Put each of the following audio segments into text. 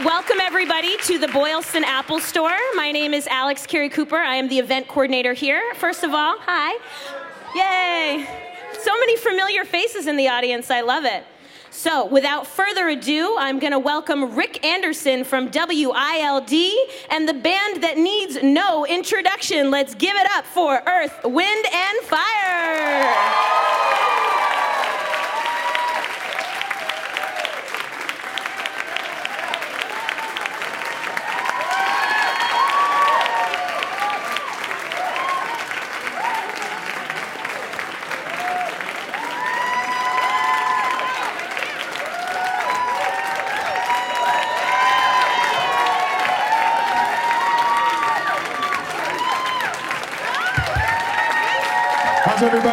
welcome everybody to the Boylston Apple Store. My name is Alex Carey Cooper. I am the event coordinator here. First of all, hi. Yay. So many familiar faces in the audience. I love it. So, without further ado, I'm going to welcome Rick Anderson from WILD and the band that needs no introduction. Let's give it up for Earth, Wind, and Fire.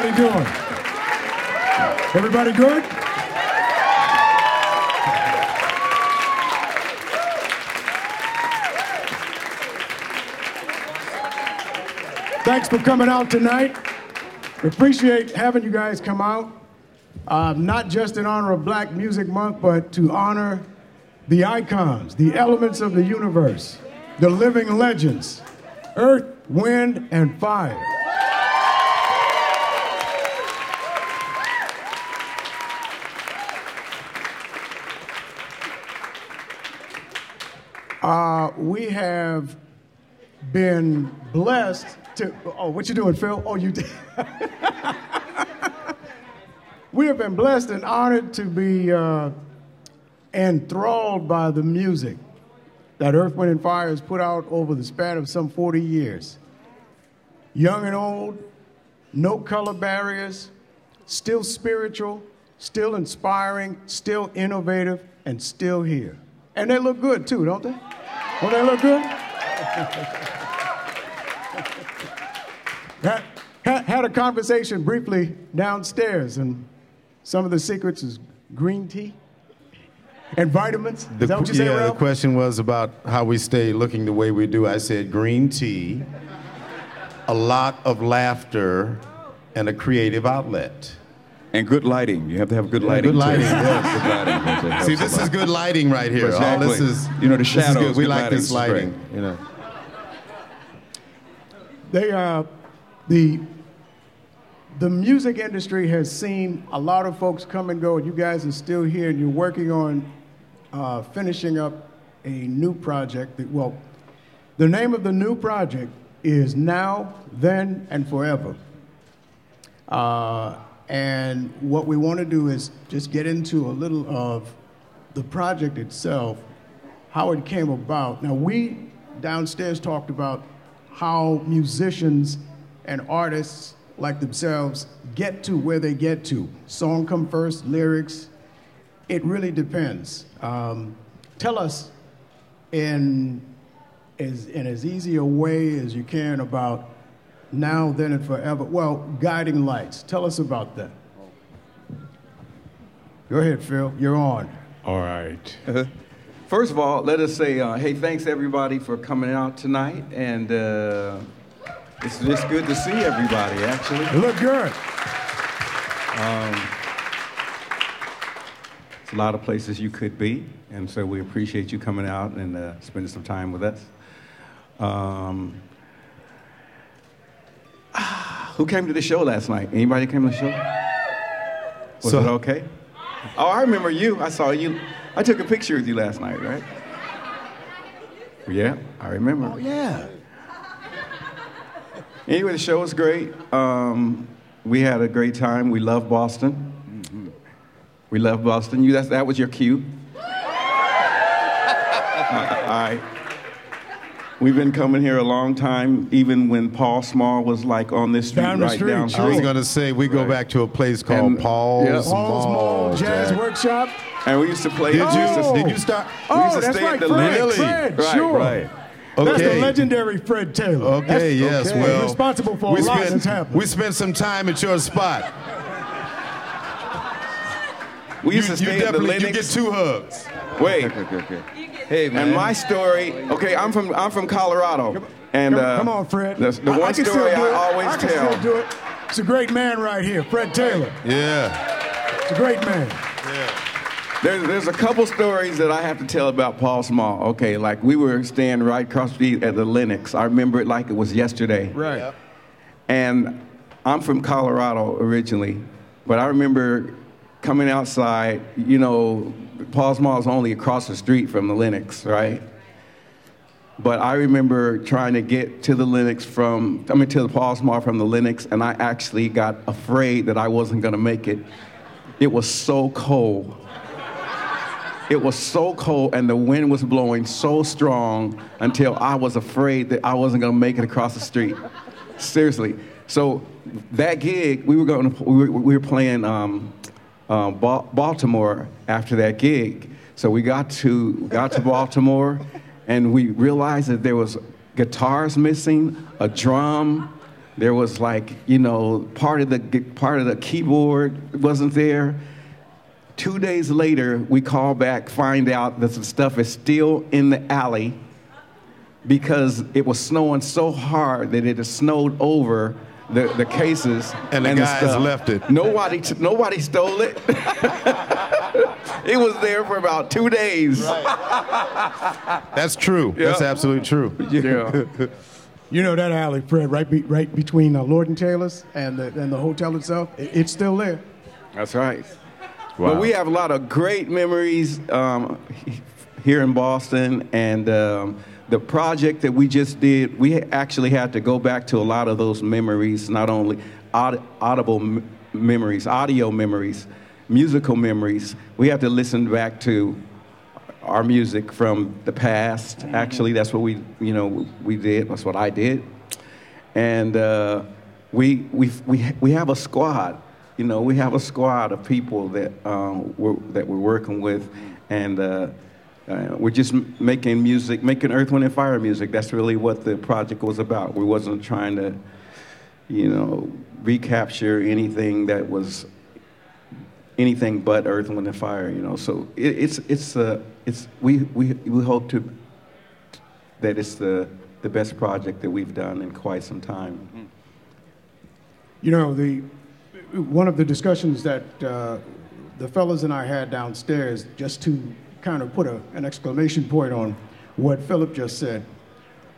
Everybody doing? Everybody good? Thanks for coming out tonight. We appreciate having you guys come out, uh, not just in honor of Black Music Month, but to honor the icons, the elements of the universe, the living legends, earth, wind, and fire. Have been blessed to. Oh, what you doing, Phil? Oh, you did. we have been blessed and honored to be uh, enthralled by the music that Earth, Wind, and Fire has put out over the span of some 40 years. Young and old, no color barriers, still spiritual, still inspiring, still innovative, and still here. And they look good too, don't they? Don't they look good? had, had, had a conversation briefly downstairs, and some of the secrets is green tea and vitamins. The, is that what you say, yeah, the question was about how we stay looking the way we do. I said green tea, a lot of laughter, and a creative outlet. And good lighting. You have to have good Yeah, lighting. good lighting, too. yes. Good lighting. That's- See, this is good lighting right here. All this is, You know, the shadows, good. We good like lighting this is great. lighting. You know. They, are the, the music industry has seen a lot of folks come and go, and you guys are still here, and you're working on uh, finishing up a new project. That, well, the name of the new project is Now, Then, and Forever. Uh, and what we want to do is just get into a little of the project itself, how it came about. Now, we downstairs talked about how musicians and artists like themselves get to where they get to. Song come first, lyrics. It really depends. Um, tell us in as, in as easy a way as you can about now, then, and forever. Well, guiding lights. Tell us about that. Go ahead, Phil. You're on. All right. First of all, let us say, uh, hey, thanks everybody for coming out tonight, and uh, it's just good to see everybody. Actually, You look good. It's a lot of places you could be, and so we appreciate you coming out and uh, spending some time with us. Um, who came to the show last night? Anybody came to the show? Was So- it okay? Oh, I remember you. I saw you. I took a picture with you last night, right? Yeah, I remember. Oh, yeah. Anyway, the show was great. Um, we had a great time. We love Boston. We love Boston. You, that's, that was your cue. Uh, all right. We've been coming here a long time, even when Paul's Mall was like on this street, Down right street, down sure. I was going to say we go Right. back to a place called And- Paul's yeah. Paul's Mall Mall. Jazz Jack. Workshop. And we used to play. Did we to- Oh. you? Did you start? Oh, we used Oh, to that's stay right, at the Fred. Lily. Fred, Right, sure. right. That's the legendary Fred Taylor. Okay, yes, okay. well. Responsible for a we lot spent, that's. We spent some time at your spot. We You, used you to stay at the definitely you get two hugs. Wait. Okay, okay, okay. Hey, man. And my story, okay, I'm from I'm from Colorado, and come, uh, come on, Fred. The, the I- I one story I it. always I can tell. still do it. It's a great man right here, Fred Taylor. Yeah. It's a great man. Yeah. There's, there's a couple stories that I have to tell about Paul's Mall. Okay, like we were staying right across the street at the Lenox. I remember it like it was yesterday. Right. Yep. And I'm from Colorado originally, but I remember coming outside, you know, Paul's Mall is only across the street from the Lenox, right? But I remember trying to get to the Lenox from, I mean, to the Paul's Mall from the Lenox, and I actually got afraid that I wasn't gonna make it. It was so cold. It was so cold and the wind was blowing so strong until I was afraid that I wasn't gonna make it across the street. Seriously. So that gig, we were going, we were, we were playing um, uh, Baltimore after that gig. So we got to got to Baltimore, and we realized that there was guitars missing, a drum. There was like you know part of the part of the keyboard wasn't there. Two days later, we call back, find out that some stuff is still in the alley because it was snowing so hard that it had snowed over the, the cases. And the and guys the left it. Nobody, nobody stole it. it was there for about two days. Right. That's true. Yeah. That's absolutely true. Yeah. You know that alley, Fred, right, be, right between uh, Lord and Taylor's and the, and the hotel itself? It, it's still there. That's right. Wow. But we have a lot of great memories um, here in Boston, and um, the project that we just did, we actually had to go back to a lot of those memories, not only aud- audible m- memories, audio memories, musical memories. We have to listen back to our music from the past. Actually, that's what we, you know, we did. That's what I did, and uh, we we we we have a squad you know, we have a squad of people that um, we're, that we're working with, and uh, uh, we're just making music, making Earth, Wind, and Fire music. That's really what the project was about. We wasn't trying to, you know, recapture anything that was anything but Earth, Wind, and Fire. You know, so it, it's it's uh, it's we we we hope to that it's the the best project that we've done in quite some time. You know the one of the discussions that uh, the fellows and I had downstairs, just to kind of put a, an exclamation point on what Philip just said.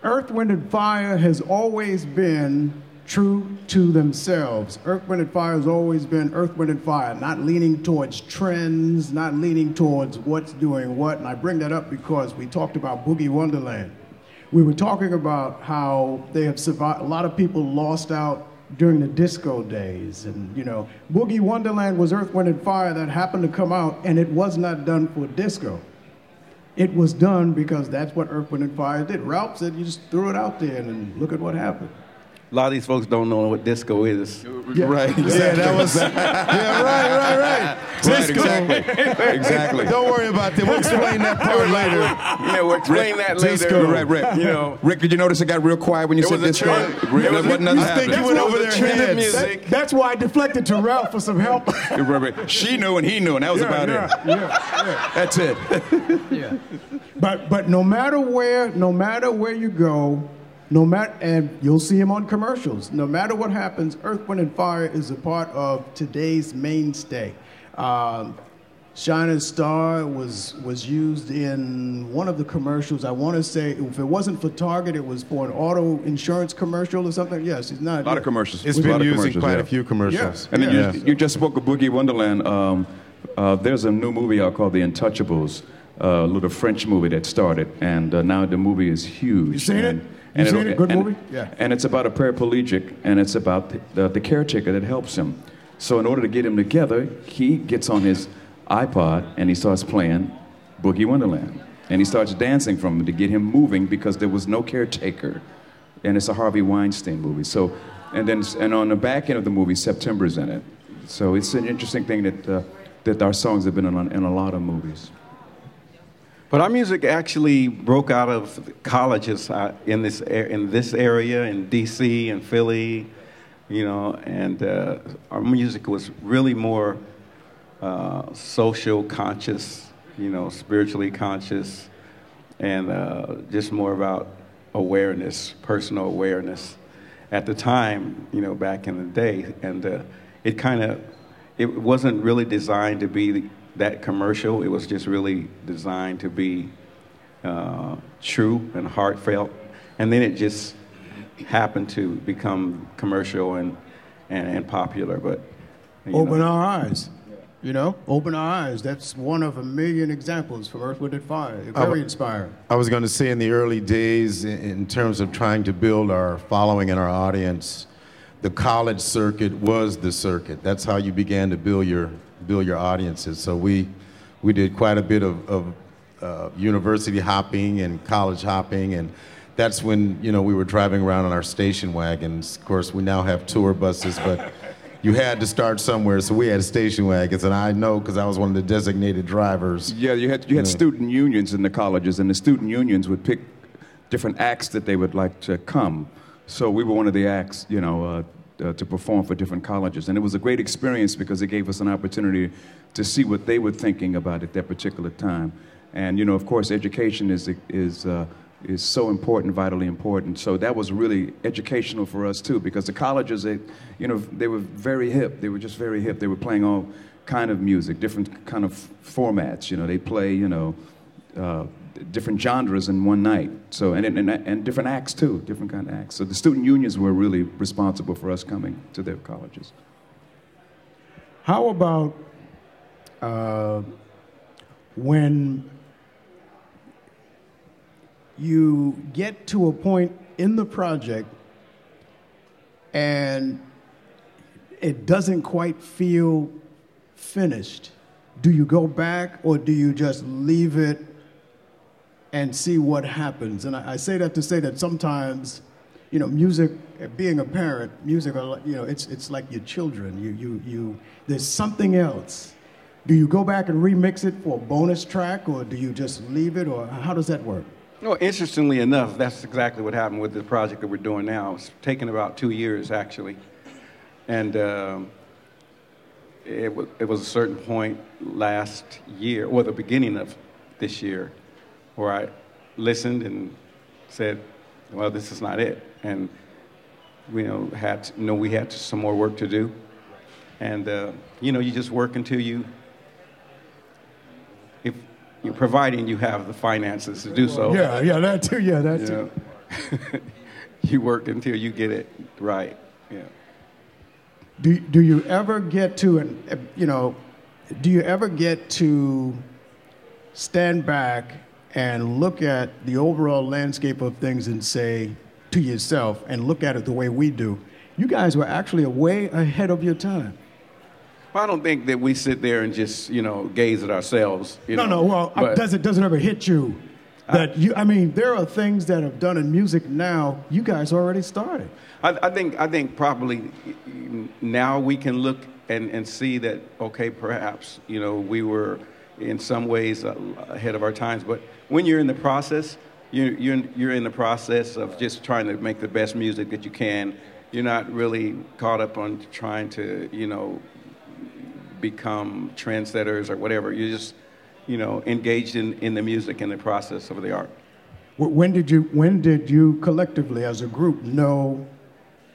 Earth, Wind, and Fire has always been true to themselves. Earth, Wind, and Fire has always been Earth, Wind, and Fire, not leaning towards trends, not leaning towards what's doing what. And I bring that up because we talked about Boogie Wonderland. We were talking about how they have survived, a lot of people lost out during the disco days. And, you know, Boogie Wonderland was Earth, Wind, and Fire that happened to come out, and it was not done for disco. It was done because that's what Earth, Wind, and Fire did. Ralph said you just threw it out there and look at what happened. A lot of these folks don't know what disco is. Yeah. Right. Exactly. Yeah, that was. yeah, right, right, right. Disco. Right, exactly. exactly. Don't worry about that. We'll explain that part later. Yeah, we'll explain Rick, that later. Disco. Right, Rick. You know, Rick, did you notice it got real quiet when you it said was disco? Trend. It was, wasn't nothing think you went over their heads. Music. That, that's why I deflected to Ralph for some help. she knew and he knew, and that was yeah, about yeah, it. Yeah, yeah. That's it. yeah. But but no matter where, no matter where you go, no matter, and you'll see him on commercials. No matter what happens, Earth, Wind, and Fire is a part of today's mainstay. Um, Shining Star was was used in one of the commercials. I want to say if it wasn't for Target, it was for an auto insurance commercial or something. Yes, it's not. A lot of commercials. It's a been lot used in quite yeah. a few commercials. And then Yeah. you, you just spoke of Boogie Wonderland. Um, uh, there's a new movie out called The Untouchables, uh, a little French movie that started, and uh, now the movie is huge. You seen it? And, You and seen it'll- it? Good and- movie? Yeah. And it's about a paraplegic, and it's about the, the, the caretaker that helps him. So in order to get him together, he gets on his iPod and he starts playing Boogie Wonderland. And he starts dancing from him to get him moving because there was no caretaker. And it's a Harvey Weinstein movie. So, and then, and on the back end of the movie, September's in it. So it's an interesting thing that, uh, that our songs have been in, in a lot of movies. But our music actually broke out of colleges uh, in this in this area in D.C. and Philly, you know, and uh, our music was really more uh, social conscious, you know, spiritually conscious, and uh, just more about awareness, personal awareness. At the time, you know, back in the day, and uh, it kind of it wasn't really designed to be that commercial. It was just really designed to be uh, true and heartfelt. And then it just happened to become commercial and, and, and popular. But Open know. our eyes. You know, open our eyes. That's one of a million examples from Earth, Wind, and Fire. Very inspiring. I was going to say in the early days, in- in terms of trying to build our following and our audience, the college circuit was the circuit. That's how you began to build your build your audiences. So we we did quite a bit of, of uh, university hopping and college hopping, and that's when you know we were driving around on our station wagons. Of course, we now have tour buses, but you had to start somewhere, so we had station wagons, and I know because I was one of the designated drivers. Yeah, you had you had student unions in the colleges, and the student unions would pick different acts that they would like to come. So we were one of the acts, you know, uh, uh, to perform for different colleges, and it was a great experience because it gave us an opportunity to see what they were thinking about at that particular time. And you know, of course, education is is uh, is so important, vitally important. So that was really educational for us too, because the colleges, they, you know, they were very hip. They were just very hip. They were playing all kind of music, different kind of formats. You know, they play, you know, uh, different genres in one night. So and, and and different acts too, different kind of acts. So the student unions were really responsible for us coming to their colleges. How about uh, when you get to a point in the project and it doesn't quite feel finished? Do you go back or do you just leave it and see what happens? And I, I say that to say that sometimes, you know, music, being a parent, music, you know, it's, it's like your children. You, you, you, there's something else. Do you go back and remix it for a bonus track or do you just leave it or how does that work? No, interestingly enough, that's exactly what happened with the project that we're doing now. It's taken about two years, actually. And um, it, w- it was a certain point last year, or the beginning of this year, where I listened and said, well, this is not it. And we you know, had to, know we had some more work to do. And, uh, you know, you just work until you, if you're providing you have the finances to do so. Yeah, yeah, that too. Yeah, that You, too. you work until you get it right. Yeah. Do, do you ever get to, an, you know, do you ever get to stand back and look at the overall landscape of things and say to yourself and look at it the way we do, you guys were actually way ahead of your time. Well, I don't think that we sit there and just, you know, gaze at ourselves. No, know, no, well, but- does it, does it ever hit you that you, I mean, there are things that have done in music now, you guys already started. I, I think I think probably now we can look and, and see that okay, perhaps you know we were in some ways uh, ahead of our times, but when you're in the process, you're, you're you're in the process of just trying to make the best music that you can. You're not really caught up on trying to you know become trendsetters or whatever. You're just you know engaged in, in the music and the process of the art. When did you when did you collectively as a group know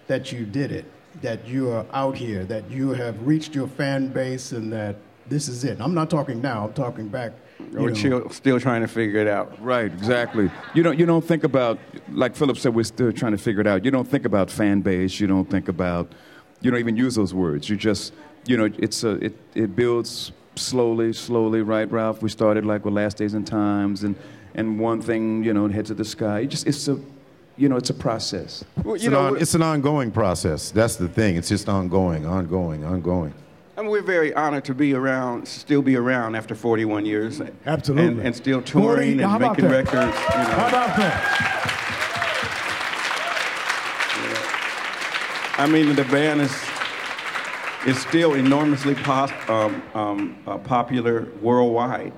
that you did it? That you are out here, that you have reached your fan base and that this is it. I'm not talking now, I'm talking back. you We're know. still, still trying to figure it out. Right, exactly. You don't you don't think about like Philip said. We're still trying to figure it out. You don't think about fan base. You don't think about. You don't even use those words. You just you know it's a it it builds slowly, slowly. Right, Ralph. We started like with Last Days and Times, and and one thing you know and head to the sky. It just it's a you know it's a process. Well, It's, you an know, on, it's an ongoing process. That's the thing. It's just ongoing, ongoing, ongoing. I mean, we're very honored to be around, still be around after 41 years. Absolutely. And, and still touring and making records. You know. How about that? I mean, the band is, is still enormously pos- um, um, uh, popular worldwide.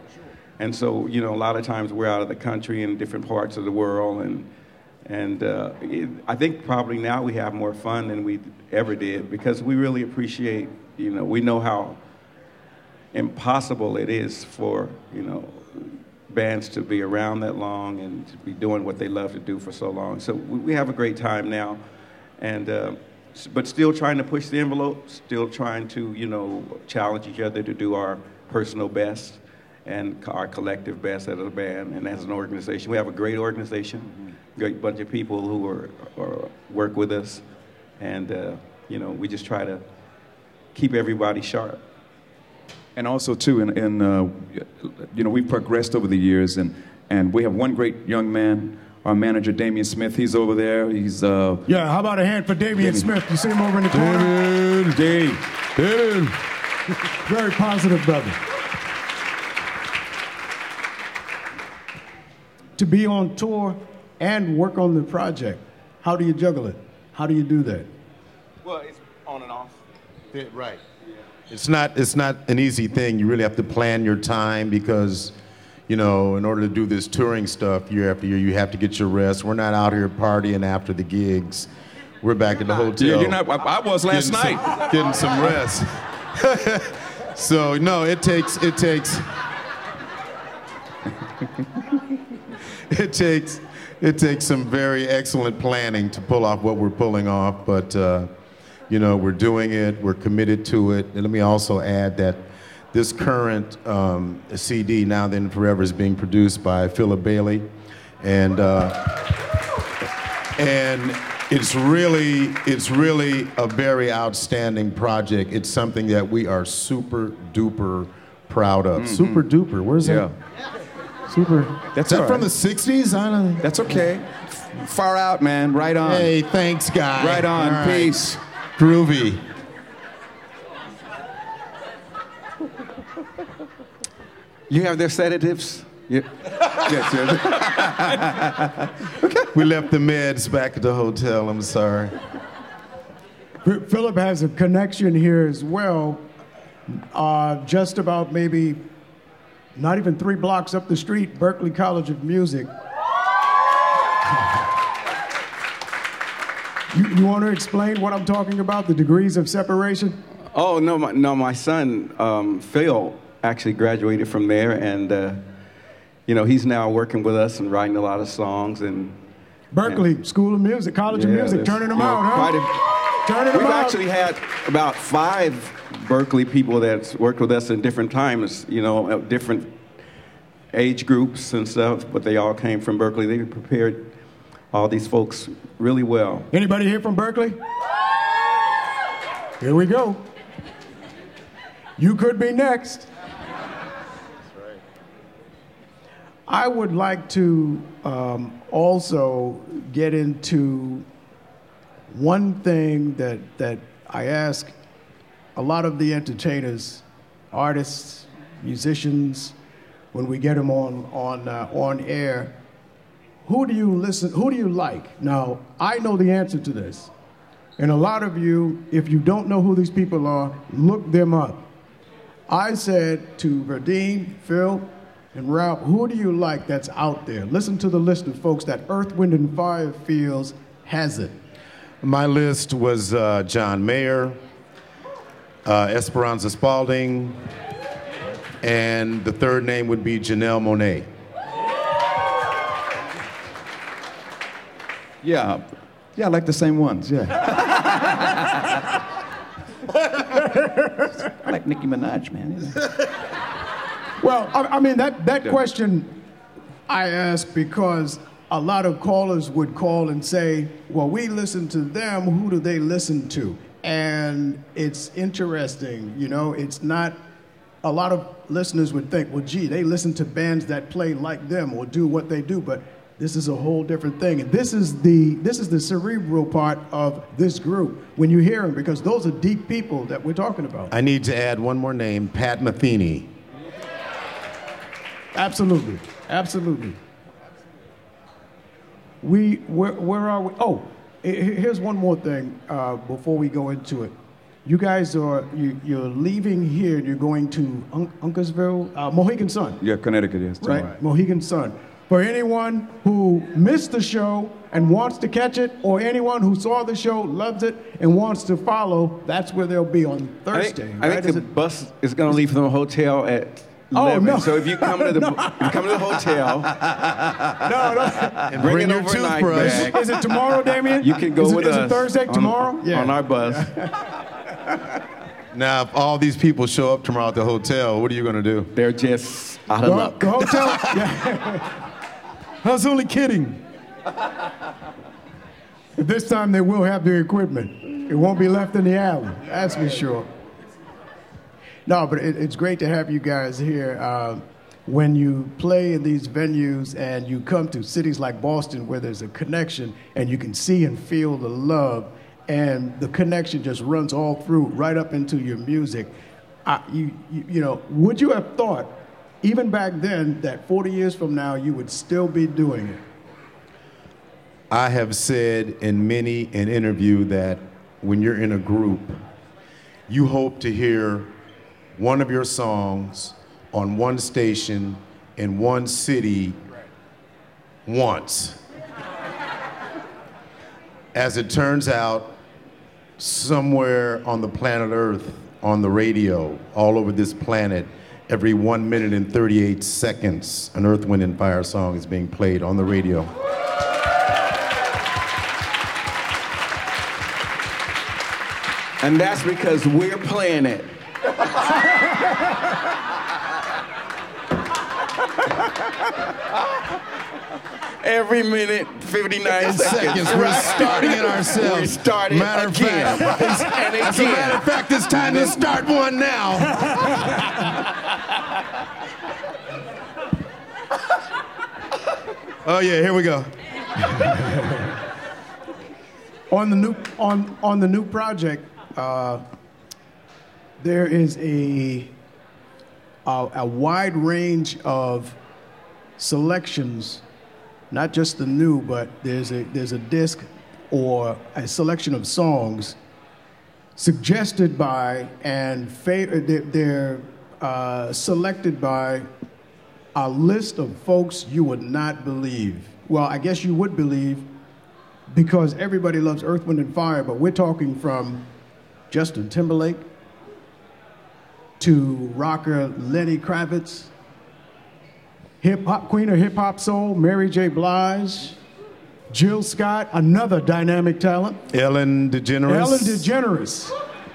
And so, you know, a lot of times we're out of the country in different parts of the world. And, and uh, it, I think probably now we have more fun than we ever did because we really appreciate, you know, we know how impossible it is for, you know, bands to be around that long and to be doing what they love to do for so long. So we, we have a great time now. And, uh, but still trying to push the envelope, still trying to, you know, challenge each other to do our personal best and our collective best as a band and as an organization. We have a great organization, great bunch of people who are, are work with us, and uh, you know we just try to keep everybody sharp. And also too, and, in uh, you know, we've progressed over the years, and and we have one great young man, our manager Damian Smith. He's over there. He's uh, Yeah, how about a hand for Damian Smith? You see him over in the corner? Dave. Dave. Very positive brother. To be on tour and work on the project, how do you juggle it? How do you do that? Well, it's on and off. right. It's not, it's not an easy thing. You really have to plan your time because, you know, in order to do this touring stuff year after year, you have to get your rest. We're not out here partying after the gigs. We're back at the hotel. Yeah, you're not. I, I was last getting night. Some, getting some rest. so no, it takes it takes it takes it takes some very excellent planning to pull off what we're pulling off. But uh, you know, we're doing it. We're committed to it. And let me also add that this current um, CD, Now Then Forever, is being produced by Philip Bailey, and uh, and it's really it's really a very outstanding project. It's something that we are super duper proud of. Super duper. Where's that? Yeah, Super. That's Is that all from right. the '60s? I don't. that's okay. Far out, man. Right on. Hey, thanks, guy. Right on. All right. Peace. Groovy. You have their sedatives? Yeah. yes, yes. We left the meds back at the hotel. I'm sorry. Philip has a connection here as well. Uh, just about maybe not even three blocks up the street, Berklee College of Music. You, you want to explain what I'm talking about, the degrees of separation? Oh no, my, no, my son um, Phil actually graduated from there, and uh, you know he's now working with us and writing a lot of songs and. Berklee School of Music, College of Music, turning them you know, out, huh? Turning them We've actually had about five Berklee people that's worked with us in different times, you know, at different age groups and stuff, but they all came from Berklee. They prepared all these folks really well. Anybody here from Berklee? Here we go. You could be next. I would like to um, also get into one thing that, that I ask a lot of the entertainers, artists, musicians, when we get them on, on, uh, on air who do you listen who do you like? Now i know the answer to this. And a lot of you if you don't know who these people are look them up. I said to verdine phil and ralph who do you like that's out there? Listen to the list of folks that earth wind and fire feels has it My list was uh, John Mayer, uh, Esperanza Spalding, and the third name would be Janelle Monáe. Yeah. Yeah, I like the same ones. Yeah. I like Nicki Minaj, man. Well, I, I mean that that question I ask because a lot of callers would call and say, "Well, we listen to them. Who do they listen to?" And it's interesting, you know. It's not. A lot of listeners would think, "Well, gee, they listen to bands that play like them or do what they do," but this is a whole different thing. And this is the this is the cerebral part of this group when you hear them because those are deep people that we're talking about. I need to add one more name, Pat Metheny. Absolutely, absolutely. We where where are we? Oh, he- he- here's one more thing uh, before we go into it. You guys are you, you're leaving here and you're going to Un- Uncasville, uh, Mohegan Sun, Yeah, Connecticut, yes. right? Mohegan Sun. For anyone who missed the show and wants to catch it, or anyone who saw the show, loves it, and wants to follow, that's where they'll be on I Thursday. think, I think the it- bus is going to leave from the hotel at Oh, 11. no. So if you come to the if you come to the hotel, no, no. And bring, bring an your overnight toothbrush. bag. Is it tomorrow, Damien? You can go is with it, us. Is it Thursday? on- tomorrow? on our bus. Now, if all these people show up tomorrow at the hotel, what are you going to do? They're just out of Well, luck. the hotel. yeah. I was only kidding. This time they will have the equipment. It won't be left in the alley. That's for sure. No, but it, it's great to have you guys here. Uh, when you play in these venues and you come to cities like Boston where there's a connection and you can see and feel the love and the connection just runs all through right up into your music. I, you, you, you know, would you have thought, even back then, that 40 years from now you would still be doing it? I have said in many an interview that when you're in a group, you hope to hear one of your songs on one station in one city once. As it turns out, somewhere on the planet Earth, on the radio, all over this planet, every one minute and 38 seconds, an Earth, Wind, and Fire song is being played on the radio. And that's because we're playing it. Every minute, 59 seconds. seconds. We're starting it ourselves. We're starting matter again. Of fact, and as a matter of fact, it's time to start one now. oh yeah, here we go. on the new on on the new project, uh, there is a, a a wide range of selections, not just the new, but there's a there's a disc or a selection of songs suggested by and they're, they're uh, selected by a list of folks you would not believe. Well, I guess you would believe because everybody loves Earth, Wind, and Fire, but we're talking from Justin Timberlake to rocker Lenny Kravitz, hip hop queen of hip hop soul Mary J. Blige, Jill Scott, another dynamic talent, Ellen DeGeneres. Ellen DeGeneres,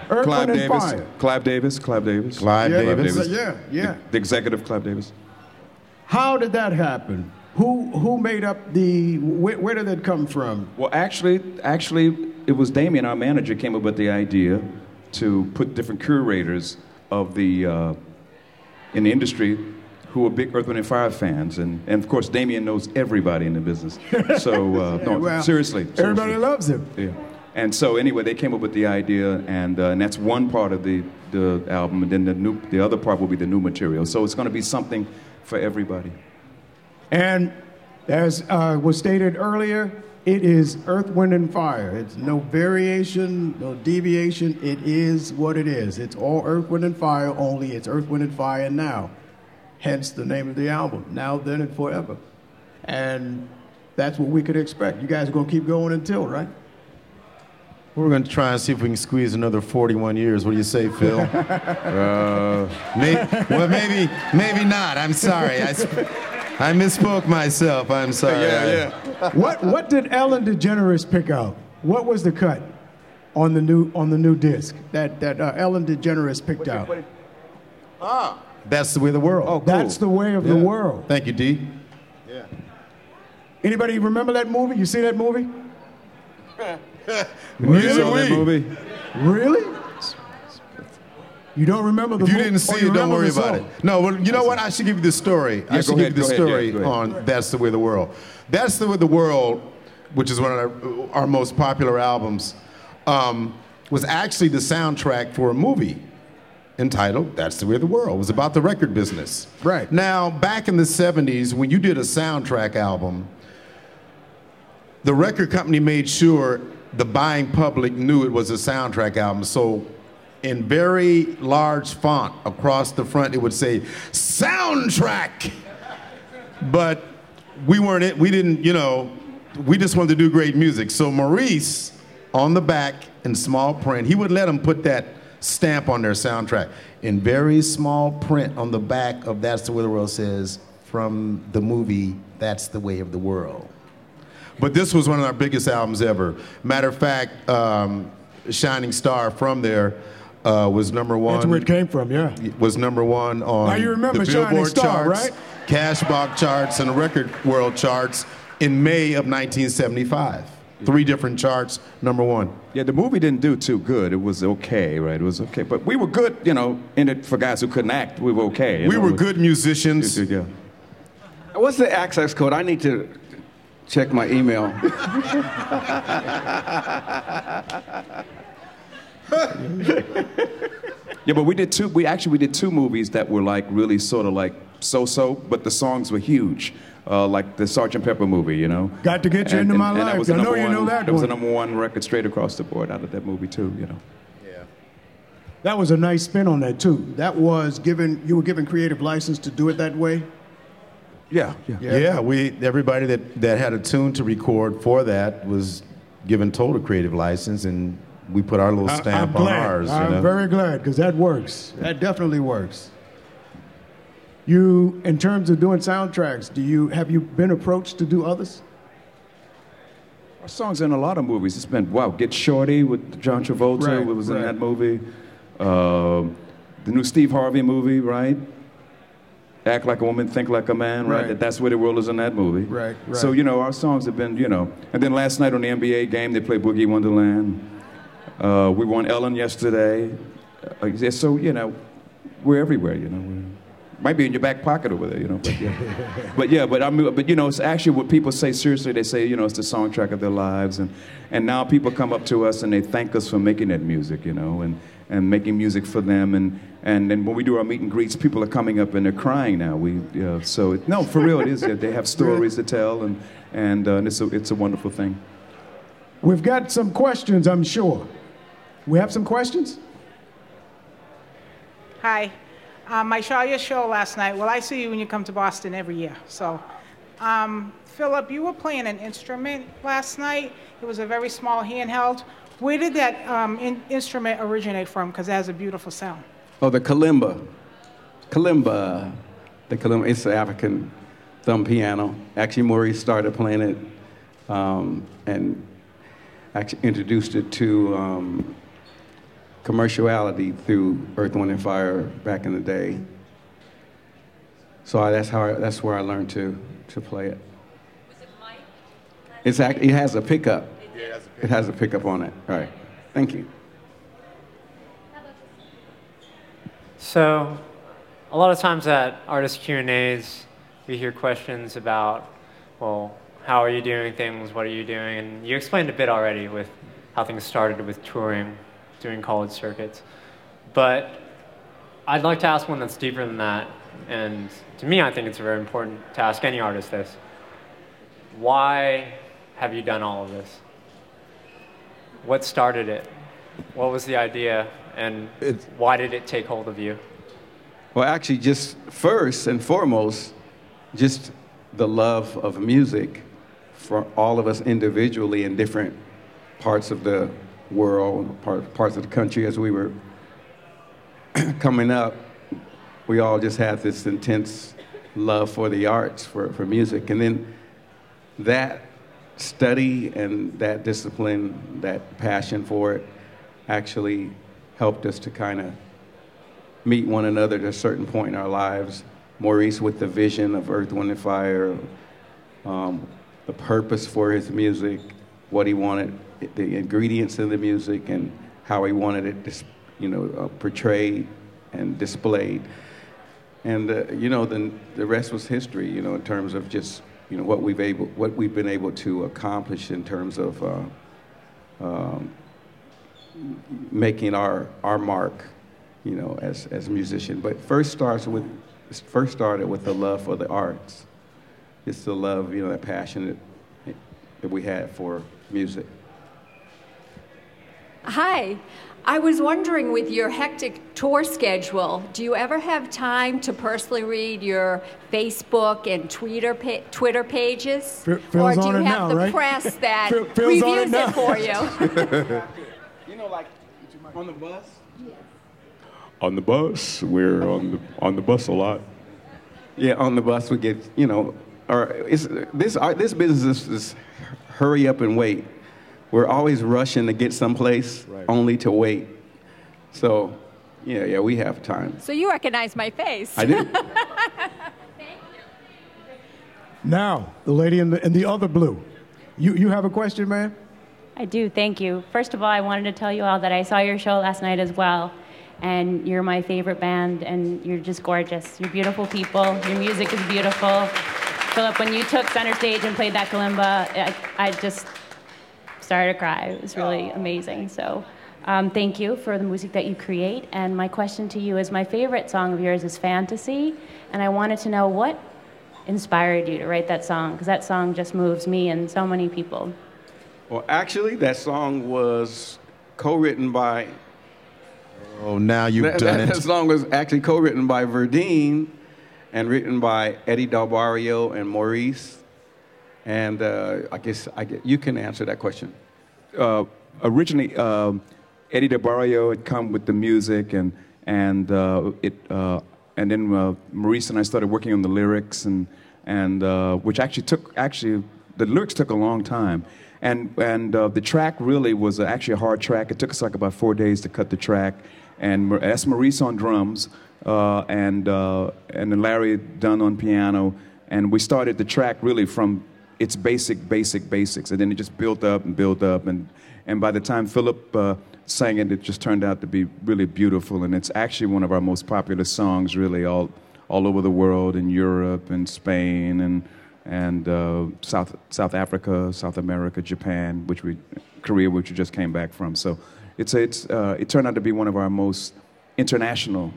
Earth, Clive Wind, Davis. Fire. Clive Davis. Clive Davis. Clive Yeah, Davis. Davis. Yeah, yeah. The, the executive Clive Davis. How did that happen? Who who made up the? Where, where did that come from? Well, actually, actually, it was Damien, our manager, came up with the idea to put different curators of the uh, in the industry who are big Earth, Wind, and Fire fans, and, and of course, Damien knows everybody in the business. So, uh, no, Well, seriously, Everybody loves him. Yeah. And so anyway, they came up with the idea, and uh, and that's one part of the the album, and then the new the other part will be the new material. So it's going to be something for everybody. And as uh, was stated earlier, it is Earth, Wind, and Fire. It's no variation, no deviation. It is what it is. It's all Earth, Wind, and Fire, only it's Earth, Wind, and Fire now. Hence the name of the album, Now, Then, and Forever. And that's what we could expect. You guys are going to keep going until, right? We're going to try and see if we can squeeze another 41 years. What do you say, Phil? uh, may, well, maybe, maybe not. I'm sorry. I, I misspoke myself. I'm sorry. I- what, what did Ellen DeGeneres pick out? What was the cut on the new, on the new disc that, that uh, Ellen DeGeneres picked out? Ah, That's the way of the world. Oh, cool. That's the way of the world. Thank you, D. Yeah. Anybody remember that movie? You see that movie? You saw that movie? Really? You don't remember the If you didn't oh, see it, don't worry about song? it. No, well, you know what? I should give you the story. I should give you the go ahead, story yeah, on That's the Way the World. That's the Way the World, which is one of our, our most popular albums, um, was actually the soundtrack for a movie entitled That's the Way the World. It was about the record business. Right. Now, back in the 70s, when you did a soundtrack album, the record company made sure the buying public knew it was a soundtrack album. So, in very large font across the front, it would say soundtrack. But we weren't it. We didn't, you know, we just wanted to do great music. So Maurice, on the back in small print, he would let them put that stamp on their soundtrack. In very small print on the back of That's the Way the World says, from the movie That's the Way of the World. But this was one of our biggest albums ever. Matter of fact, um, Shining Star from there, uh, was number one. That's where it came from, yeah. Was number one on Now you remember the Shining Billboard Star, charts, right? Cashbox charts, and the Record World charts in May of 1975. Three different charts, number one. Yeah, the movie didn't do too good. It was okay, right? It was okay, but we were good, you know. In it for guys who couldn't act, we were okay. We know? were good musicians. Yeah. What's the access code? I need to check my email. Yeah, but we did two. We actually we did two movies that were like really sort of like so-so, but the songs were huge. Uh, like the Sergeant Pepper movie, you know. Got to Get You Into My that Life. I know number you know one- that That was the number one record straight across the board out of that movie too, you know. Yeah. That was a nice spin on that too. That was given you were given creative license to do it that way. Yeah, yeah. Yeah. we everybody that, that had a tune to record for that was given total creative license, and we put our little stamp I'm on glad. ours. I'm know? very glad because that works. That definitely works. You, in terms of doing soundtracks, do you have you been approached to do others? Our songs in a lot of movies. It's been wow, Get Shorty with John Travolta Right, was in that movie. Um the new Steve Harvey movie, right? Act like a woman, think like a man, right? Right. That That's where the world is in that movie. Right, right. So you know, our songs have been, you know. And then last night on the NBA game, they played Boogie Wonderland. Uh, we won Ellen yesterday. Uh, so you know, we're everywhere. You know, we're, might be in your back pocket over there. You know, but yeah, but yeah, but I mean, but you know, it's actually what people say seriously. They say, you know, it's the soundtrack of their lives, and and now people come up to us and they thank us for making that music. You know, and and making music for them, and and then when we do our meet and greets, people are coming up and they're crying now. We uh, so it, no, for real, it is. They have stories to tell, and and, uh, and it's a it's a wonderful thing. We've got some questions, I'm sure. We have some questions? Hi. Um, I saw your show last night. Well, I see you when you come to Boston every year. So, um, Philip, you were playing an instrument last night. It was a very small handheld. Where did that um, in- instrument originate from? Because it has a beautiful sound. Oh, the kalimba. Kalimba. The kalimba. It's an African thumb piano. Actually, Maurice started playing it um, and actually introduced it to um, commerciality through Earth, Wind, and Fire back in the day. So I, that's how I, that's where I learned to to play it. It's act, it has a pickup. It has a pickup on it. All right. Thank you. So, a lot of times at artist Q and A's, we hear questions about, well, how are you doing things? What are you doing? And you explained a bit already with how things started with touring, doing college circuits. But I'd like to ask one that's deeper than that. And to me, I think it's very important to ask any artist this. Why have you done all of this? What started it? What was the idea? And It's- why did it take hold of you? Well, actually, just first and foremost, just the love of music for all of us individually in different parts of the world, part, parts of the country as we were coming up. We all just had this intense love for the arts, for, for music. And then that study and that discipline, that passion for it, actually helped us to kind of meet one another at a certain point in our lives. Maurice with the vision of Earth, Wind, and Fire, um, the purpose for his music, what he wanted, the ingredients in the music, and how he wanted it, you know, uh, portrayed and displayed. And uh, you know, then the rest was history. You know, in terms of just you know what we've able, what we've been able to accomplish in terms of uh, um, making our our mark, you know, as as a musician. But first starts with first started with the love for the arts. It's the love, you know, that passion that, that we had for music. Hi. I was wondering with your hectic tour schedule, do you ever have time to personally read your Facebook and Twitter pa- Twitter pages? Phil- Phil's or do you it have now, the right? press that Phil- Phil's on it reviews it for you? You know, like on the bus. On the bus, we're on the on the bus a lot. Yeah, on the bus we get, you know, or it's, this our, this business is, is hurry up and wait. We're always rushing to get someplace, only to wait. So, yeah, yeah, we have time. So you recognize my face. I do. Now, the lady in the, in the other blue. You, you have a question, man? I do, thank you. First of all, I wanted to tell you all that I saw your show last night as well, and you're my favorite band, and you're just gorgeous. You're beautiful people, your music is beautiful. Philip, when you took center stage and played that kalimba, I, I just started to cry. It was really amazing. So, um, thank you for the music that you create. And my question to you is my favorite song of yours is Fantasy, and I wanted to know what inspired you to write that song, because that song just moves me and so many people. Well, actually, that song was co-written by. Oh, now you've that, done that, it. That song was actually co-written by Verdine, and written by Eddie Del Barrio and Maurice. And uh, I guess I get, you can answer that question. uh, originally um, Eddie Del Barrio had come with the music and and uh, it uh, and then uh, Maurice and I started working on the lyrics and and uh, which actually took actually the lyrics took a long time and and the track really was actually a hard track. It took us like about four days to cut the track and that's Maurice on drums and and Larry Dunn on piano and we started the track really from its basic, basic, basics, and then it just built up and built up, and and by the time Philip uh, sang it, it just turned out to be really beautiful, and it's actually one of our most popular songs, really all all over the world, in Europe and Spain and and uh, South South Africa, South America, Japan, which we Korea, which we just came back from. So it's it's uh, it turned out to be one of our most international,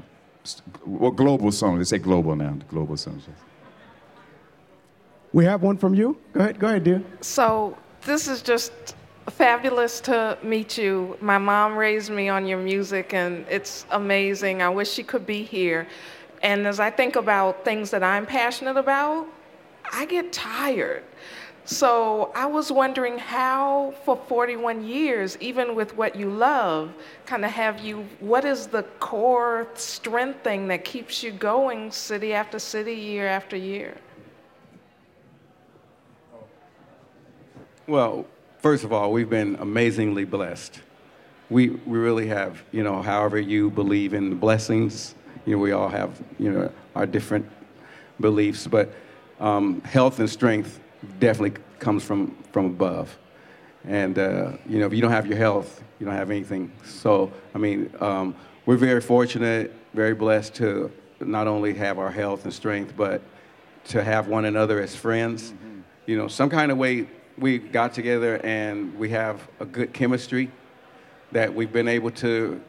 well, global songs. They say global now, global songs. We have one from you. Go ahead, go ahead, dear. So this is just fabulous to meet you. My mom raised me on your music, and it's amazing. I wish she could be here. And as I think about things that I'm passionate about, I get tired. So I was wondering how, for 41 years, even with what you love, kind of have you, what is the core strength thing that keeps you going city after city, year after year? Well, first of all, we've been amazingly blessed. We, we really have, you know, however you believe in the blessings, you know, we all have, you know, our different beliefs, but um, health and strength definitely comes from, from above. And, uh, you know, if you don't have your health, you don't have anything. So, I mean, um, we're very fortunate, very blessed to not only have our health and strength, but to have one another as friends. You know, some kind of way we got together and we have a good chemistry that we've been able to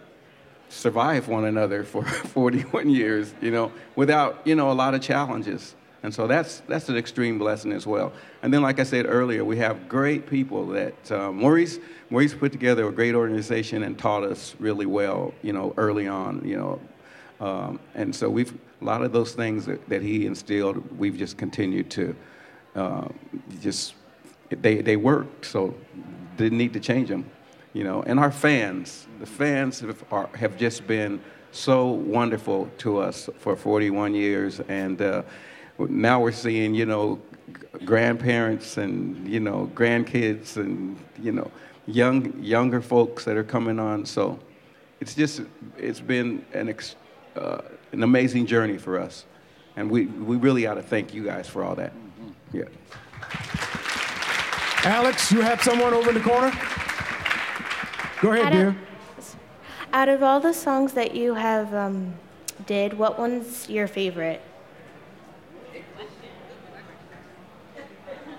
survive one another for 41 years, you know, without, you know, a lot of challenges. And so that's, that's an extreme blessing as well. And then, like I said earlier, we have great people that um, Maurice, Maurice put together a great organization and taught us really well, you know, early on, you know. Um, and so we've, a lot of those things that, that he instilled, we've just continued to uh, just, they, they work, so didn't need to change them, you know. And our fans, the fans have, are, have just been so wonderful to us for 41 years. And uh, now we're seeing, you know, grandparents and, you know, grandkids and, you know, young, younger folks that are coming on. So it's just, it's been an, ex, uh, an amazing journey for us. And we, we really ought to thank you guys for all that. Yeah. Alex, you have someone over in the corner? Go ahead, Out dear. of, out of all the songs that you have um, did, what one's your favorite?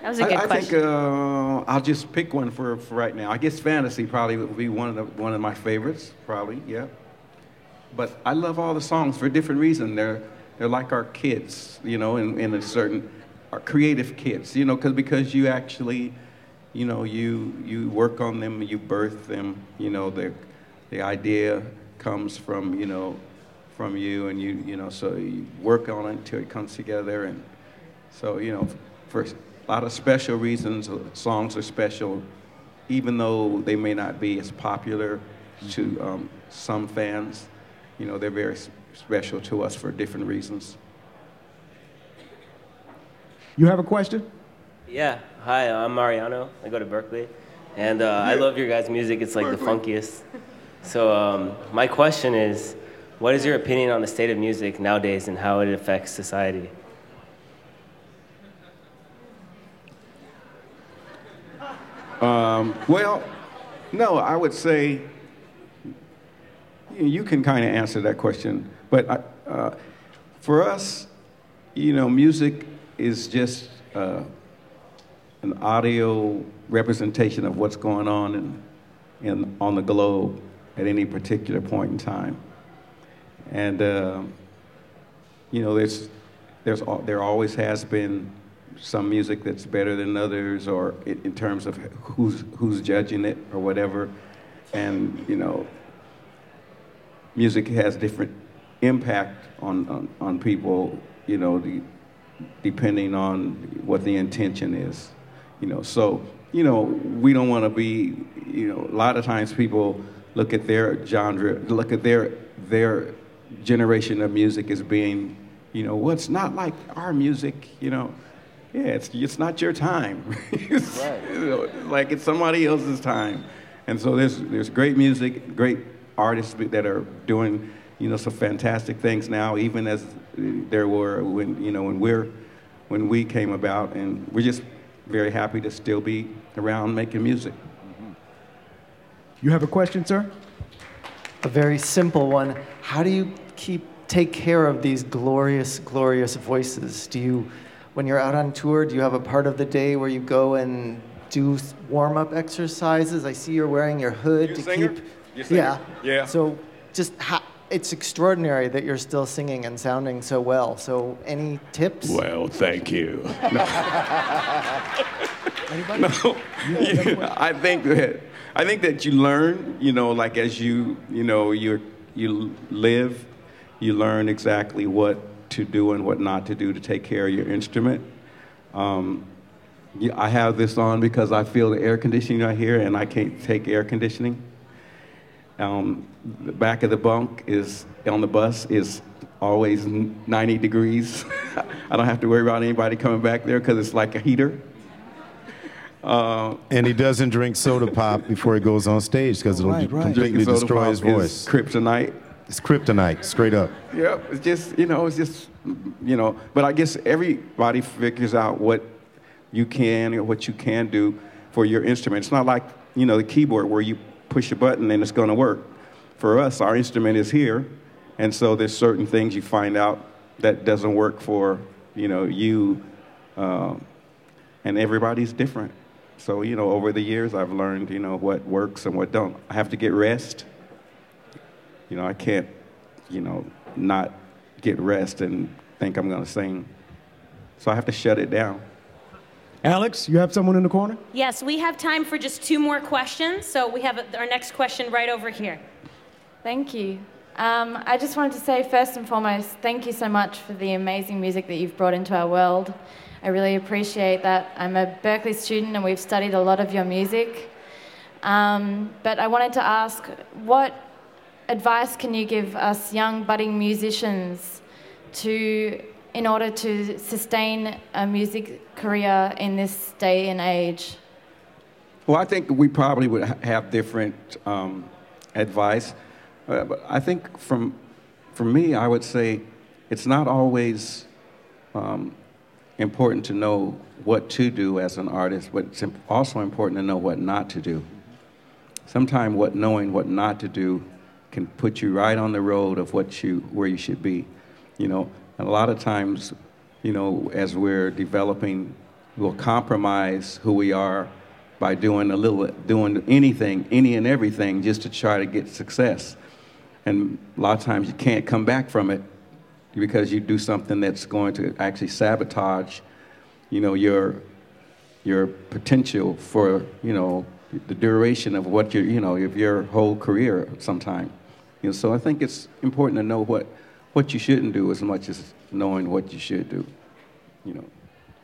That was a I, good I question. think uh, I'll just pick one for, for right now. I guess fantasy probably would be one of the, one of my favorites. Probably, yeah. But I love all the songs for a different reason. They're they're like our kids, you know, in, in a certain our creative kids, you know, cause, because you actually, you know, you you work on them, you birth them, you know, the the idea comes from you know from you, and you you know, so you work on it until it comes together, and so you know, for a lot of special reasons, uh, songs are special, even though they may not be as popular to um, some fans. You know, they're very special to us for different reasons. You have a question? Yeah. Hi, I'm Mariano. I go to Berklee. And uh, I love your guys' music. It's like the funkiest. So um, my question is, what is your opinion on the state of music nowadays and how it affects society? Um, well, no, I would say you can kind of answer that question. But I, uh, for us, you know, music is just uh, an audio representation of what's going on in, in, on the globe at any particular point in time. And, uh, you know, there's, there's, there always has been some music that's better than others or in, terms of who's, who's judging it or whatever. And, you know, music has different impact on, on, on people, you know, the, depending on what the intention is, you know. So, you know, we don't want to be, you know, a lot of times people look at their genre, look at their, their generation of music as being, you know, what's well, not like our music, you know. Yeah, it's, it's not your time. it's, right. you know, like it's somebody else's time. And so there's, there's great music, great artists that are doing, you know, some fantastic things now, even as there were when, you know, when we're, when we came about. And we're just very happy to still be around making music. Mm-hmm. You have a question, sir? A very simple one. How do you keep take care of these glorious, glorious voices? Do you when you're out on tour, do you have a part of the day where you go and do warm up exercises? I see you're wearing your hood you to keep. Yeah. Yeah. So just ha- it's extraordinary that you're still singing and sounding so well. So any tips? Well, thank you. No. no. Yeah, I think that I think that you learn, you know, like as you, you know, you you live, you learn exactly what to do and what not to do to take care of your instrument. Um, I have this on because I feel the air conditioning right here and I can't take air conditioning. Um, the back of the bunk is on the bus is always 90 degrees. I don't have to worry about anybody coming back there because it's like a heater. Uh, and he doesn't drink soda pop before he goes on stage because it'll right, right. completely destroy his voice. Kryptonite. It's kryptonite, straight up. Yeah, it's just, you know, it's just, you know, but I guess everybody figures out what you can or what you can do for your instrument. It's not like, you know, the keyboard where you push a button and it's going to work. For us, our instrument is here, and so there's certain things you find out that doesn't work for, you know, you, uh, and everybody's different. So, you know, over the years, I've learned, you know, what works and what don't. I have to get rest you know, I can't, you know, not get rest and think I'm going to sing. So I have to shut it down. Alex, you have someone in the corner? Yes, we have time for just two more questions. So we have our next question right over here. Thank you. Um, I just wanted to say, first and foremost, thank you so much for the amazing music that you've brought into our world. I really appreciate that. I'm a Berklee student and we've studied a lot of your music. Um, but I wanted to ask, what advice can you give us young budding musicians to in order to sustain a music career in this day and age? Well, I think we probably would have different um, advice. Uh, but I think from, from me, I would say it's not always um, important to know what to do as an artist, but it's also important to know what not to do. Sometimes what knowing what not to do can put you right on the road of what you where you should be. You know, and a lot of times, you know, as we're developing, we'll compromise who we are by doing a little, doing anything, any and everything, just to try to get success. And a lot of times you can't come back from it because you do something that's going to actually sabotage, you know, your your potential for you know the duration of what your you know of your whole career sometime. You know, so I think it's important to know what, what you shouldn't do as much as knowing what you should do. You know.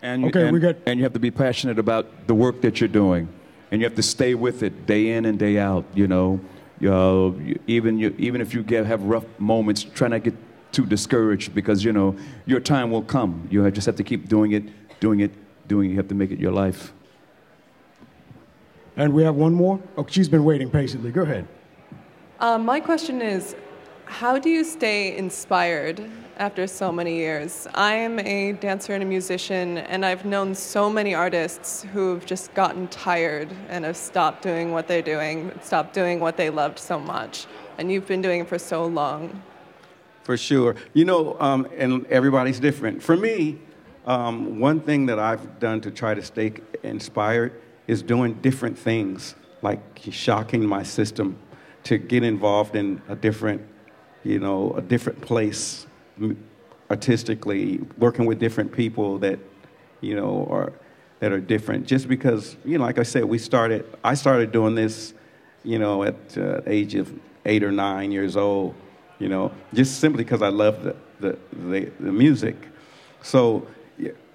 And you, okay, and, we got... and you have to be passionate about the work that you're doing, and you have to stay with it day in and day out. You know, uh, even you, even if you get have rough moments, try not to get too discouraged because you know your time will come. You just have to keep doing it, doing it, doing it. You have to make it your life. And we have one more. Oh, she's been waiting patiently. Go ahead. Um, my question is how do you stay inspired after so many years? I am a dancer and a musician, and I've known so many artists who've just gotten tired and have stopped doing what they're doing, stopped doing what they loved so much. And you've been doing it for so long. For sure. You know, um, and everybody's different. For me, um, one thing that I've done to try to stay inspired is doing different things, like shocking my system to get involved in a different, you know, a different place artistically, working with different people that, you know, are that are different. Just because, you know, like I said, we started. I started doing this, you know, at uh, age of eight or nine years old. You know, just simply because I love the, the the, the music. So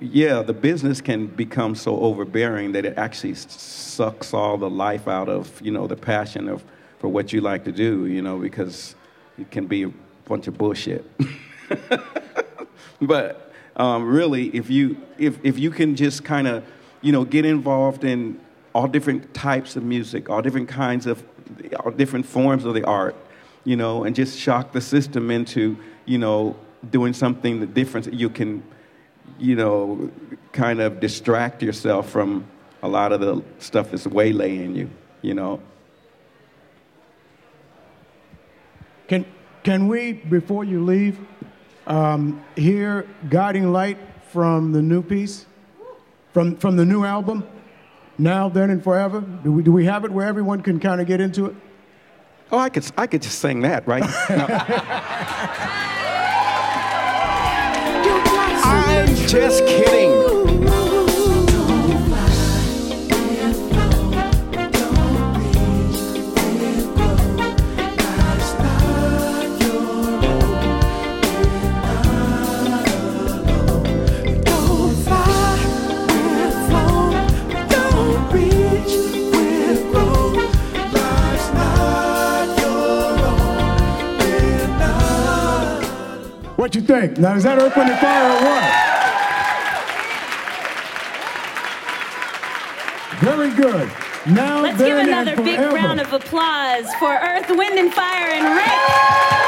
yeah, the business can become so overbearing that it actually sucks all the life out of you know the passion of for what you like to do. You know because it can be a bunch of bullshit. but um, really, if you if if you can just kind of you know get involved in all different types of music, all different kinds of all different forms of the art, you know, and just shock the system into you know doing something different, you can you know, kind of distract yourself from a lot of the stuff that's waylaying you, you know. Can, can we, before you leave, um, hear Guiding Light from the new piece? From, from the new album? Now, Then, and Forever? Do we, do we have it where everyone can kind of get into it? Oh, I could, I could just sing that, right? I'm just kidding. What you think? Now, is that Earth, Wind, and Fire or what? Very good. Now, Let's give another big round of applause for Earth, Wind, and Fire and Rick.